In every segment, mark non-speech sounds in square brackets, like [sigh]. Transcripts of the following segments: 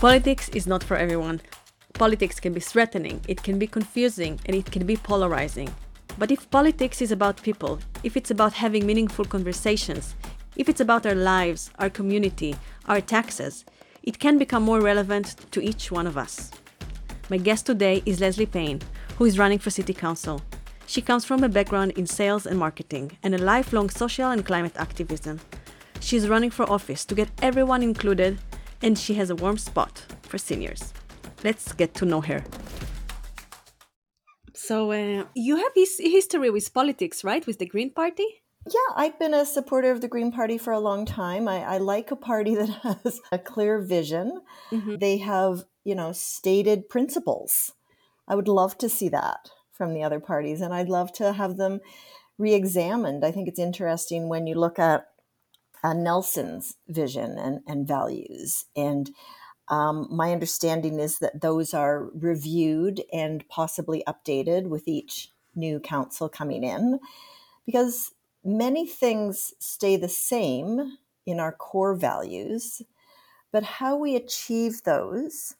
Politics is not for everyone. Politics can be threatening, it can be confusing, and it can be polarizing. But if politics is about people, if it's about having meaningful conversations, if it's about our lives, our community, our taxes, it can become more relevant to each one of us. My guest today is Leslie Payne, who is running for City Council. She comes from a background in sales and marketing and a lifelong social and climate activism. She is running for office to get everyone included, and she has a warm spot for seniors. Let's get to know her. So, uh, you have this history with politics, right? With the Green Party? Yeah, I've been a supporter of the Green Party for a long time. I, I like a party [laughs] that has a clear vision. Mm-hmm. They have, you know, stated principles. I would love to see that from the other parties, and I'd love to have them re examined. I think it's interesting when you look at uh, Nelson's vision and, and values. And um, my understanding is that those are reviewed and possibly updated with each new council coming in because many things stay the same in our core values, but how we achieve those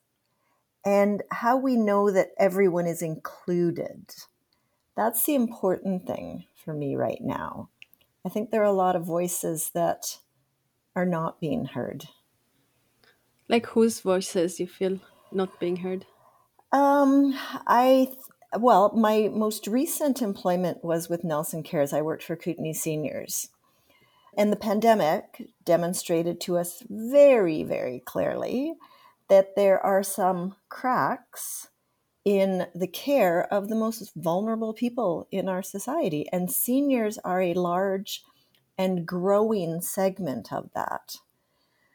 and how we know that everyone is included. That's the important thing for me right now. I think there are a lot of voices that are not being heard. Like whose voices you feel not being heard? Um, I well, my most recent employment was with Nelson Cares. I worked for Kootenay Seniors. And the pandemic demonstrated to us very, very clearly that there are some cracks in the care of the most vulnerable people in our society. And seniors are a large and growing segment of that.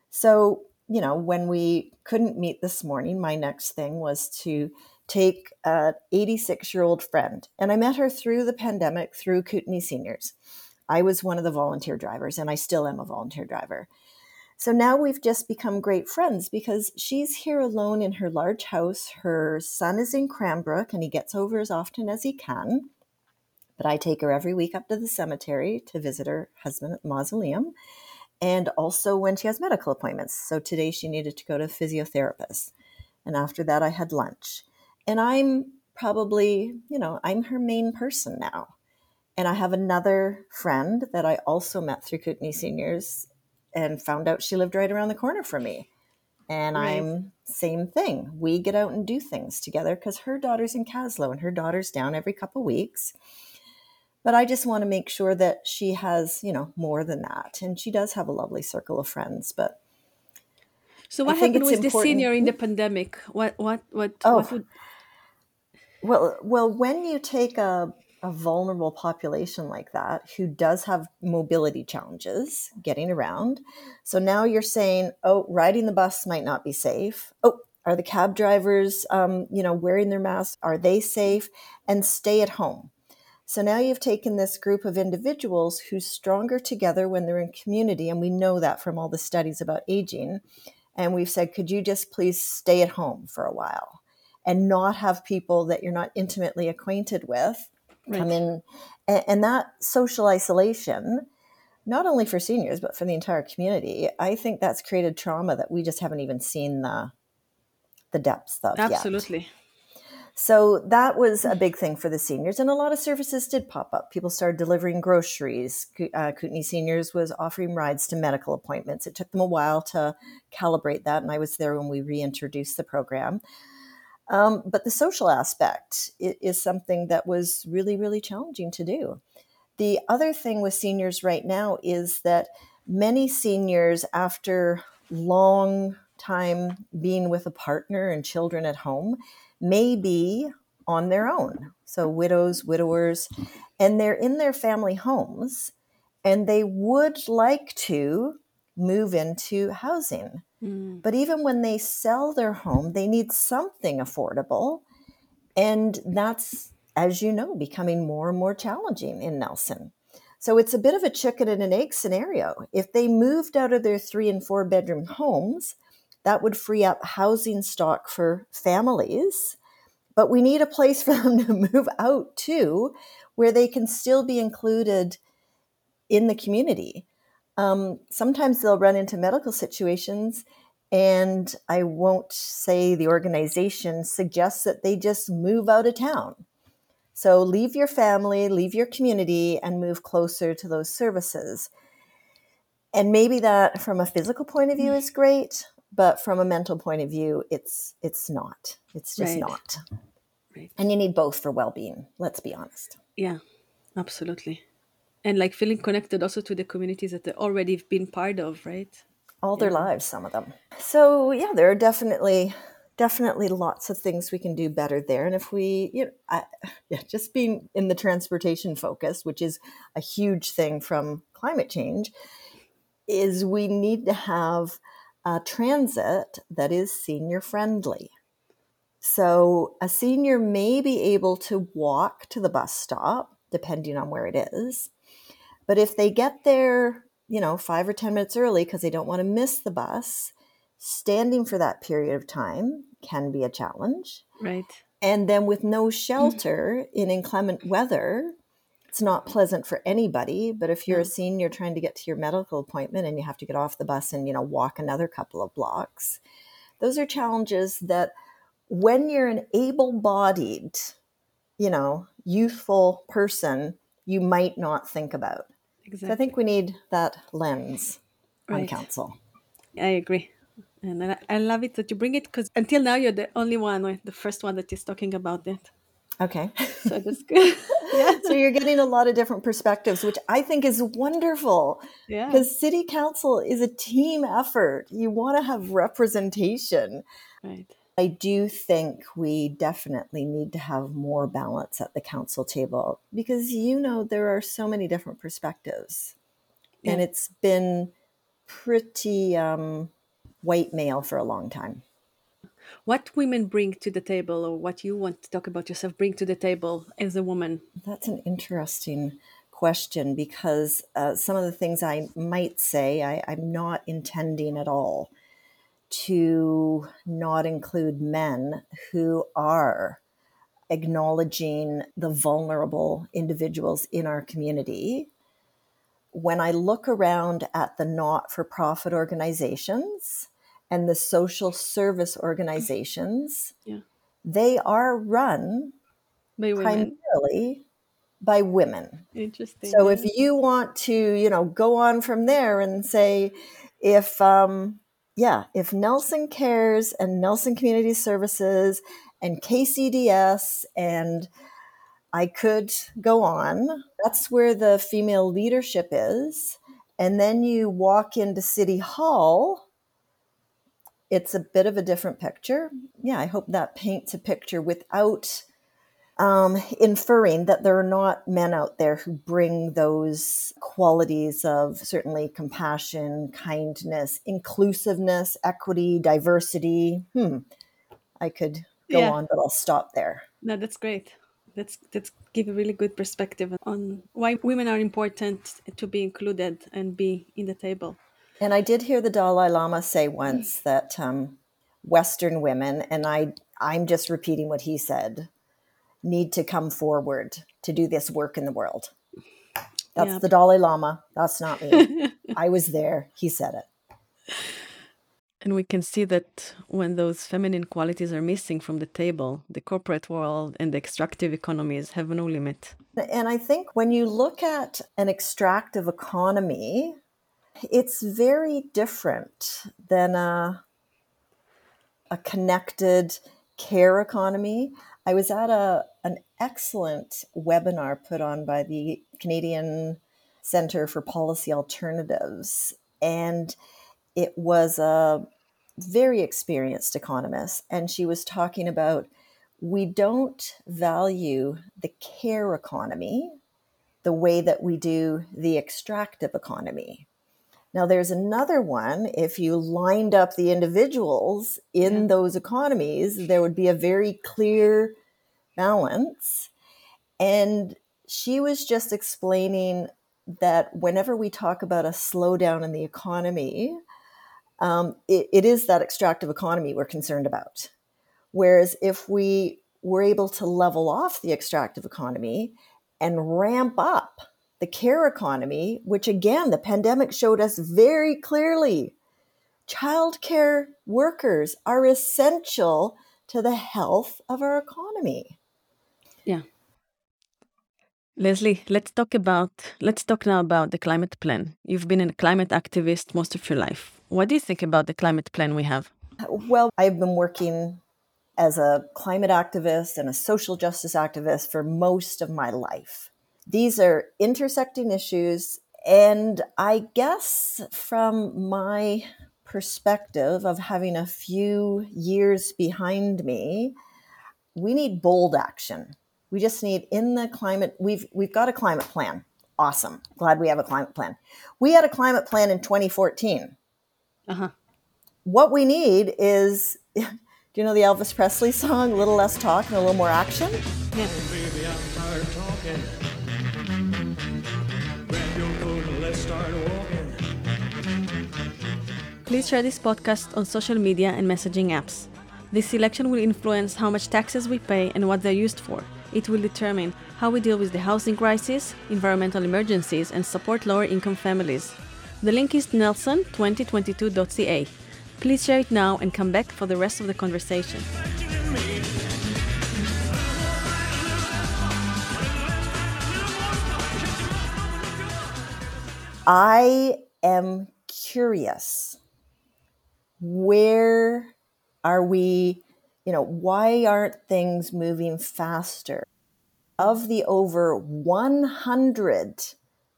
So, you know, when we couldn't meet this morning, my next thing was to take an 86 year old friend. And I met her through the pandemic through Kootenay Seniors. I was one of the volunteer drivers, and I still am a volunteer driver. So now we've just become great friends because she's here alone in her large house. Her son is in Cranbrook and he gets over as often as he can. But I take her every week up to the cemetery to visit her husband at the mausoleum and also when she has medical appointments. So today she needed to go to a physiotherapist. And after that, I had lunch. And I'm probably, you know, I'm her main person now. And I have another friend that I also met through Kootenay Seniors and found out she lived right around the corner from me. And right. I'm same thing. We get out and do things together because her daughter's in Kaslo and her daughter's down every couple weeks. But I just want to make sure that she has, you know, more than that. And she does have a lovely circle of friends. But so what happened with important. the senior in the pandemic? What what what? Oh, what would... well, well, when you take a a vulnerable population like that who does have mobility challenges getting around. So now you're saying, oh, riding the bus might not be safe. Oh, are the cab drivers, um, you know, wearing their masks? Are they safe? And stay at home. So now you've taken this group of individuals who's stronger together when they're in community, and we know that from all the studies about aging. And we've said, could you just please stay at home for a while and not have people that you're not intimately acquainted with right. come in and, and that social isolation not only for seniors but for the entire community i think that's created trauma that we just haven't even seen the the depths of absolutely. Yet. so that was a big thing for the seniors and a lot of services did pop up. People started delivering groceries. Uh, kootenay seniors was offering rides to medical appointments. It took them a while to calibrate that and i was there when we reintroduced the program um, but the social aspect is something that was really, really challenging to do. The other thing with seniors right now is that many seniors, after long time being with a partner and children at home, may be on their own. So, widows, widowers, and they're in their family homes and they would like to move into housing. Mm. But even when they sell their home, they need something affordable. And that's, as you know, becoming more and more challenging in Nelson. So it's a bit of a chicken and an egg scenario. If they moved out of their three and four bedroom homes, that would free up housing stock for families. But we need a place [laughs] for them to move out to where they can still be included in the community um, sometimes they'll run into medical situations And I won't say the organization suggests that they just move out of town. So leave your family, leave your community, and move closer to those services. And maybe that from a physical point of view is great, but from a mental point of view, it's it's not. It's just Right. not. Right. And you need both for well-being. Let's be honest. Yeah, absolutely. And like feeling connected also to the communities that they already have been part of, right? all their lives some of them. So yeah there are definitely definitely lots of things we can do better there. And if we you know I, [laughs] yeah just being in the transportation focus which is a huge thing from climate change is we need to have a transit that is senior friendly. So a senior may be able to walk to the bus stop depending on where it is but if they get there you know, five or 10 minutes early because they don't want to miss the bus, standing for that period of time can be a challenge. Right. And then with no mm. shelter in inclement weather, it's not pleasant for anybody. But if you're a senior trying to get to your medical appointment and you have to get off the bus and, you know, walk another couple of blocks, those are challenges that when you're an able bodied, you know, youthful person, you might not think about. So I think we need that lens on council. I agree. And I, I love it that you bring it because until now you're the only one, or the first one that is talking about it. Okay. So [laughs] that's good. [laughs] yeah. so you're getting a lot of different perspectives, which I think is wonderful Yeah. because city council is a team effort. You want to have representation. Right. I do think we definitely need to have more balance at the council table because you know there are so many different perspectives. And it's been pretty um, white male for a long time. What women bring to the table, or what you want to talk about yourself, bring to the table as a woman. That's an interesting question because uh, some of the things I might say, I, I'm not intending at all to not include men who are acknowledging the vulnerable individuals in our community. When I look around at the not for profit organizations and the social service organizations, Yeah. they are run By women. primarily by women. Interesting. So if you want to, you know, go on from there and say, if, um, yeah, if Nelson Cares and Nelson Community Services and KCDS and I could go on, that's where the female leadership is. And then you walk into City Hall, it's a bit of a different picture. Yeah, I hope that paints a picture without um, inferring that there are not men out there who bring those qualities of certainly compassion, kindness, inclusiveness, equity, diversity. Hmm. I could go Yeah. on, but I'll stop there. No, that's great. That's that's give a really good perspective on why women are important to be included and be in the table. And I did hear the Dalai Lama say once that um, Western women, and I, I'm just repeating what he said, need to come forward to do this work in the world. That's Yeah. the Dalai Lama. That's not me. [laughs] I was there. He said it. And we can see that when those feminine qualities are missing from the table, the corporate world and the extractive economies have no limit. And I think when you look at an extractive economy, it's very different than a, a connected care economy. I was at a, an excellent webinar put on by the Canadian Center for Policy Alternatives, and it was a very experienced economist, and she was talking about we don't value the care economy the way that we do the extractive economy. Now, there's another one. If you lined up the individuals in Yeah. those economies, there would be a very clear balance. And she was just explaining that whenever we talk about a slowdown in the economy, um, it, it is that extractive economy we're concerned about. Whereas if we were able to level off the extractive economy and ramp up the care economy, which again, the pandemic showed us very clearly childcare workers are essential to the health of our economy. Yeah. Leslie, let's talk about let's talk now about the climate plan. You've been a climate activist most of your life. What do you think about the climate plan we have? Well, I've been working as a climate activist and a social justice activist for most of my life. These are intersecting issues and I guess from my perspective of having a few years behind me, we need bold action we just need in the climate. We've we've got a climate plan. Awesome. Glad we have a climate plan. We had a climate plan in 2014. Uh-huh. What we need is [laughs] do you know the Elvis Presley song, a little less talk and a little more action? Yeah. Please share this podcast on social media and messaging apps. This election will influence how much taxes we pay and what they're used for. It will determine how we deal with the housing crisis, environmental emergencies, and support lower income families. The link is nelson2022.ca. Please share it now and come back for the rest of the conversation. I am curious. Where are we you know, why aren't things moving faster? Of the over 100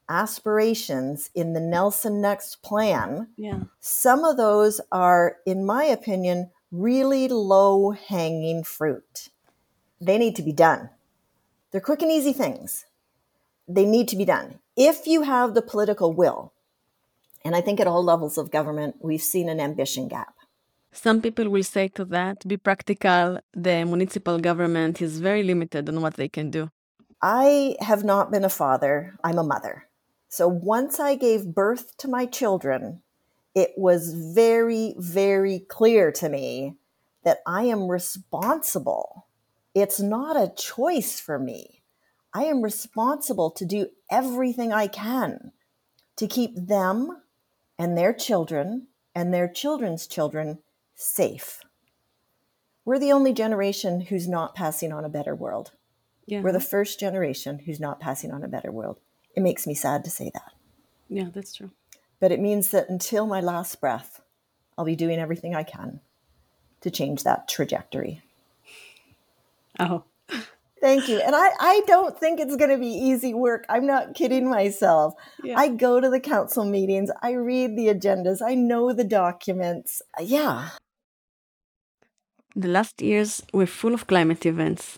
aspirations in the Nelson Next plan, yeah. some of those are, in my opinion, really low hanging fruit. They need to be done. They're quick and easy things. They need to be done. If you have the political will, and I think at all levels of government, we've seen an ambition gap. Some people will say to that, be practical, the municipal government is very limited on what they can do. I have not been a father, I'm a mother. So once I gave birth to my children, it was very, very clear to me that I am responsible. It's not a choice for me. I am responsible to do everything I can to keep them and their children and their children's children safe. We're the only generation who's not passing on a better world. Yeah. We're the first generation who's not passing on a better world. It makes me sad to say that. Yeah, that's true. But it means that until my last breath, I'll be doing everything I can to change that trajectory. Oh. Thank you. And I, I don't think it's going to be easy work. I'm not kidding myself. Yeah. I go to the council meetings, I read the agendas, I know the documents. Uh, yeah. The last years were full of climate events,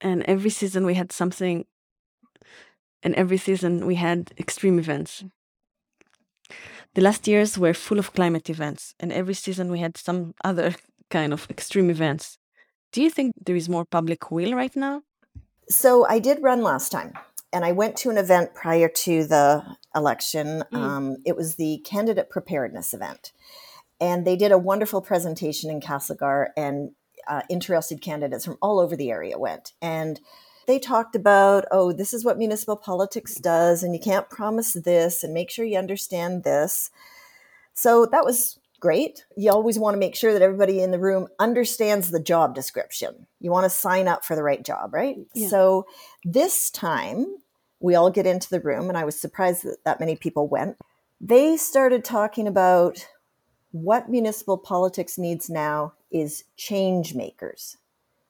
and every season we had something, and every season we had extreme events. Mm. The last years were full of climate events, and every season we had some other [laughs] kind of extreme events. Do you think there is more public will right now? So I did run last time, and I went to an event prior to the election. Mm. Um, it was the candidate preparedness event and they did a wonderful presentation in Castlegar, and uh, interested candidates from all over the area went. And they talked about, oh, this is what municipal politics does, and you can't promise this, and make sure you understand this. So that was great. You always want to make sure that everybody in the room understands the job description. You want to sign up for the right job, right? Yeah. So this time, we all get into the room, and I was surprised that that many people went. They started talking about what municipal politics needs now is change makers.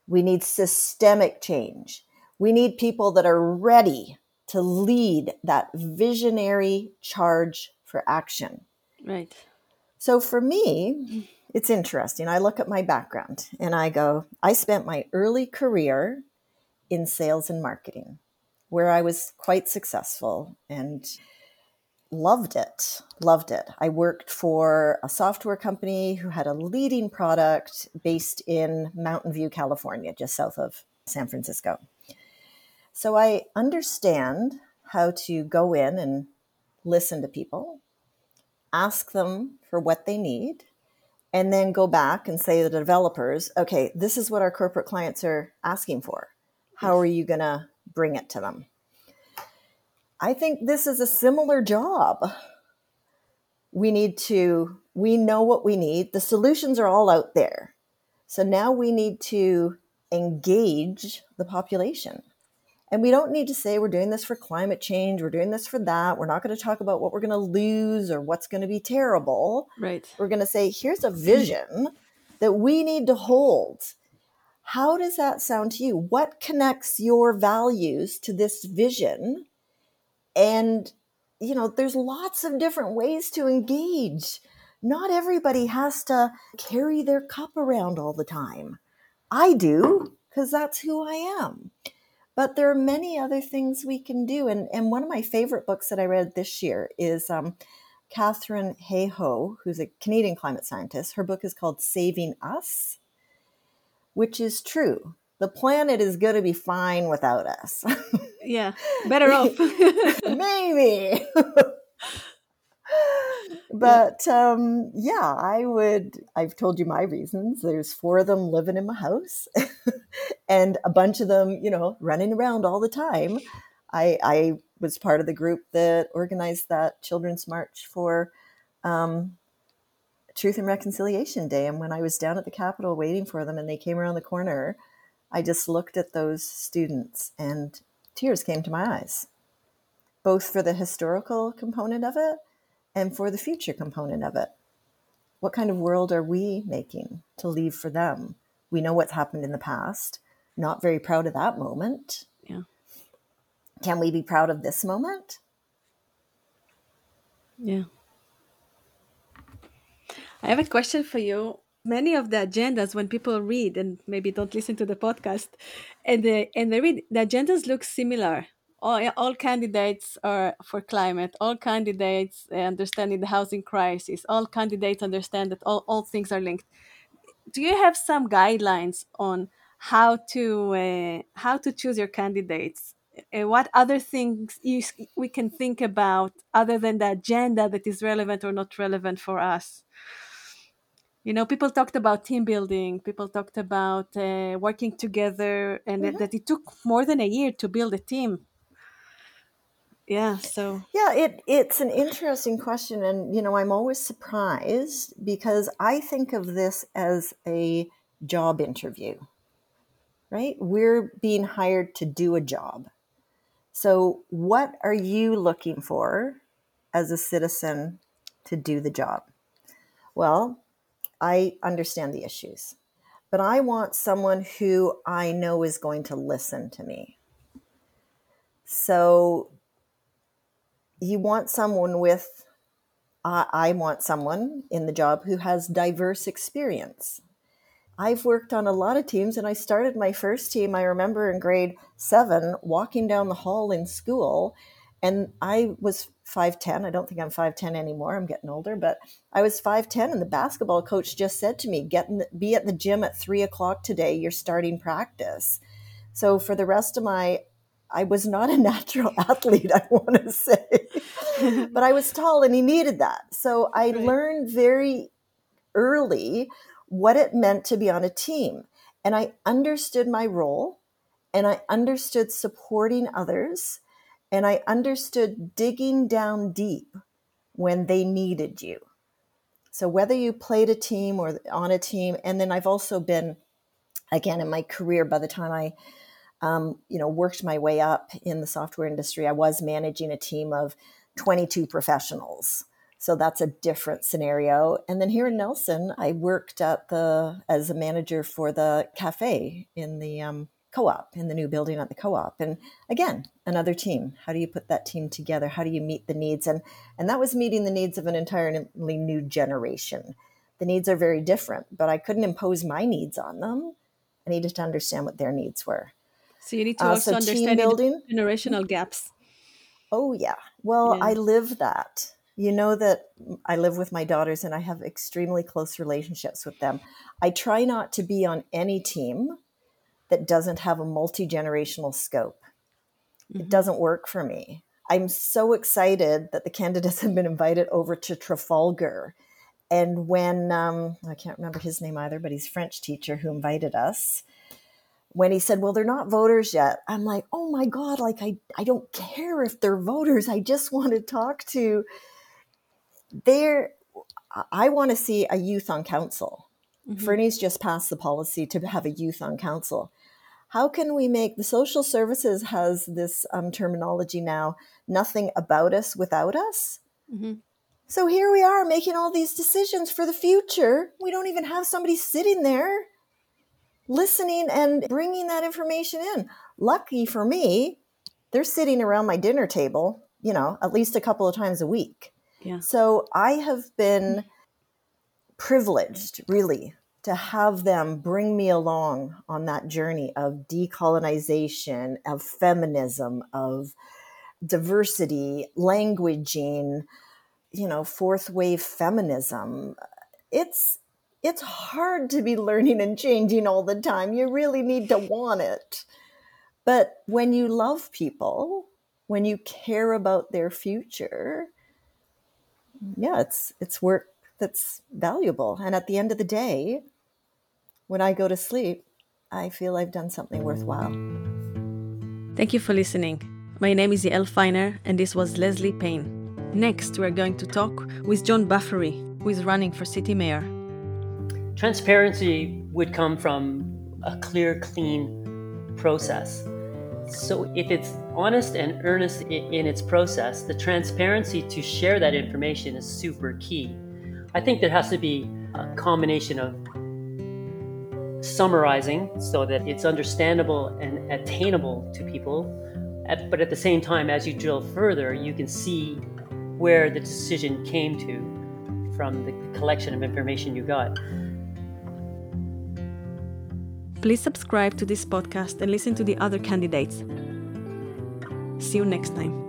We need systemic change. We need people that are ready to lead that visionary charge for action. Right. So for me, it's interesting. I look at my background and I go, I spent my early career in sales and marketing, where I was quite successful and loved it. Loved it. I worked for a software company who had a leading product based in Mountain View, California, just south of San Francisco. So I understand how to go in and listen to people, ask them for what they need, and then go back and say to the developers, okay, this is what our corporate clients are asking for. How are you going to bring it to them? I think this is a similar job. We need to we know what we need. The solutions are all out there. So now we need to engage the population. And we don't need to say we're doing this for climate change, we're doing this for that. We're not going to talk about what we're going to lose or what's going to be terrible. Right. We're going to say, here's a mm. vision that we need to hold. How does that sound to you? What connects your values to this vision? And, you know, there's lots of different ways to engage. Not everybody has to carry their cup around all the time. I do, because that's who I am. But there are many other things we can do. And, and one of my favorite books that I read this year is um, Katharine Hayhoe, who's a Canadian climate scientist. Her book is called Saving Us, which is true. The planet is going to be fine without us. yeah, [laughs] better off. Maybe. [laughs] but um, yeah, I would. I've told you my reasons. There's four of them living in my house, [laughs] and a bunch of them, you know, running around all the time. I, I was part of the group that organized that children's march for um, Truth and Reconciliation Day. And when I was down at the Capitol waiting for them, and they came around the corner, I just looked at those students, and tears came to my eyes, both for the historical component of it and for the future component of it. What kind of world are we making to leave for them? We know what's happened in the past, not very proud of that moment. Yeah. Can we be proud of this moment? Yeah. I have a question for you. Many of the agendas, when people read and maybe don't listen to the podcast, and they and they read, the agendas look similar all, all candidates are for climate. All candidates understanding the housing crisis. All candidates understand that all, all things are linked. Do you have some guidelines on how to uh, how to choose your candidates? Uh, what other things you, we can think about other than the agenda that is relevant or not relevant for us? You know people talked about team building. People talked about uh, working together and mm-hmm. that it took more than a year to build a team yeah so yeah it it's an interesting question and you know i'm always surprised because i think of this as a job interview right? We're being hired to do a job. So what are you looking for as a citizen to do the job? Well i understand the issues but i want someone who i know is going to listen to me. So you want someone with i want someone in the job who has diverse experience. I've worked on a lot of teams and i started my first team i remember in grade seven walking down the hall in school and i was 510 i don't think i'm 510 anymore i'm getting older but i was 510 and the basketball coach just said to me get the, be at the gym at 3 o'clock today you're starting practice. So for the rest of my I was not a [laughs] natural athlete, I want to say, [laughs] but I was tall and he needed that. So I right. learned very early what it meant to be on a team. And I understood my role and I understood supporting others and I understood digging down deep when they needed you. So whether you played a team or on a team, and then I've also been, again, in my career, by the time I um, you know, worked my way up in the software industry, I was managing a team of 22 professionals. So that's a different scenario. And then here in Nelson, I worked at the as a manager for the cafe in the um, co-op in the new building at the co-op. And again, another team. How do you put that team together? How do you meet the needs? And and that was meeting the needs of an entirely new generation. The needs are very different, but I couldn't impose my needs on them. I needed to understand what their needs were. So you need to uh, also so understand generational gaps. Oh yeah. Well, yeah. I live that. You know that I live with my daughters and I have extremely close relationships with them. I try not to be on any team that doesn't have a multi-generational scope. Mm-hmm. It doesn't work for me. I'm so excited that the candidates [laughs] have been invited over to Trafalgar. And when um, I can't remember his name either, but he's French teacher who invited us when he said, Well, they're not voters yet, I'm like, Oh my God, like I, I don't care if they're voters. I just [laughs] want to talk to their I want to see a youth on council. Mm-hmm. Fernie's just passed the policy to have a youth on council. How can we make the social services has this um, terminology now nothing about us without us? Mm-hmm. So here we are making all these decisions for the future. We don't even have somebody sitting there listening and bringing that information in. Lucky for me, they're sitting around my dinner table, you know, at least a couple of times a week. Yeah. So I have been privileged, really, to have them bring me along on that journey of decolonization, of feminism, of diversity, languaging, you know, fourth wave feminism. It's it's hard to be learning and changing all the time. You really need to want it. But when you love people, when you care about their future, yeah, it's it's work that's valuable. And at the end of the day, when I go to sleep, I feel I've done something worthwhile. Thank you for listening. My name is Yael Finer, and this was Leslie Payne. Next, we're going to talk with John Buffery, who is running for city mayor. Transparency would come from a clear, clean process. So, if it's honest and earnest in its process, the transparency to share that information is super key. I think there has to be a combination of summarizing so that it's understandable and attainable to people. But at the same time, as you drill further, you can see where the decision came to from the collection of information you got. Please subscribe to this podcast and listen to the other candidates. See you next time.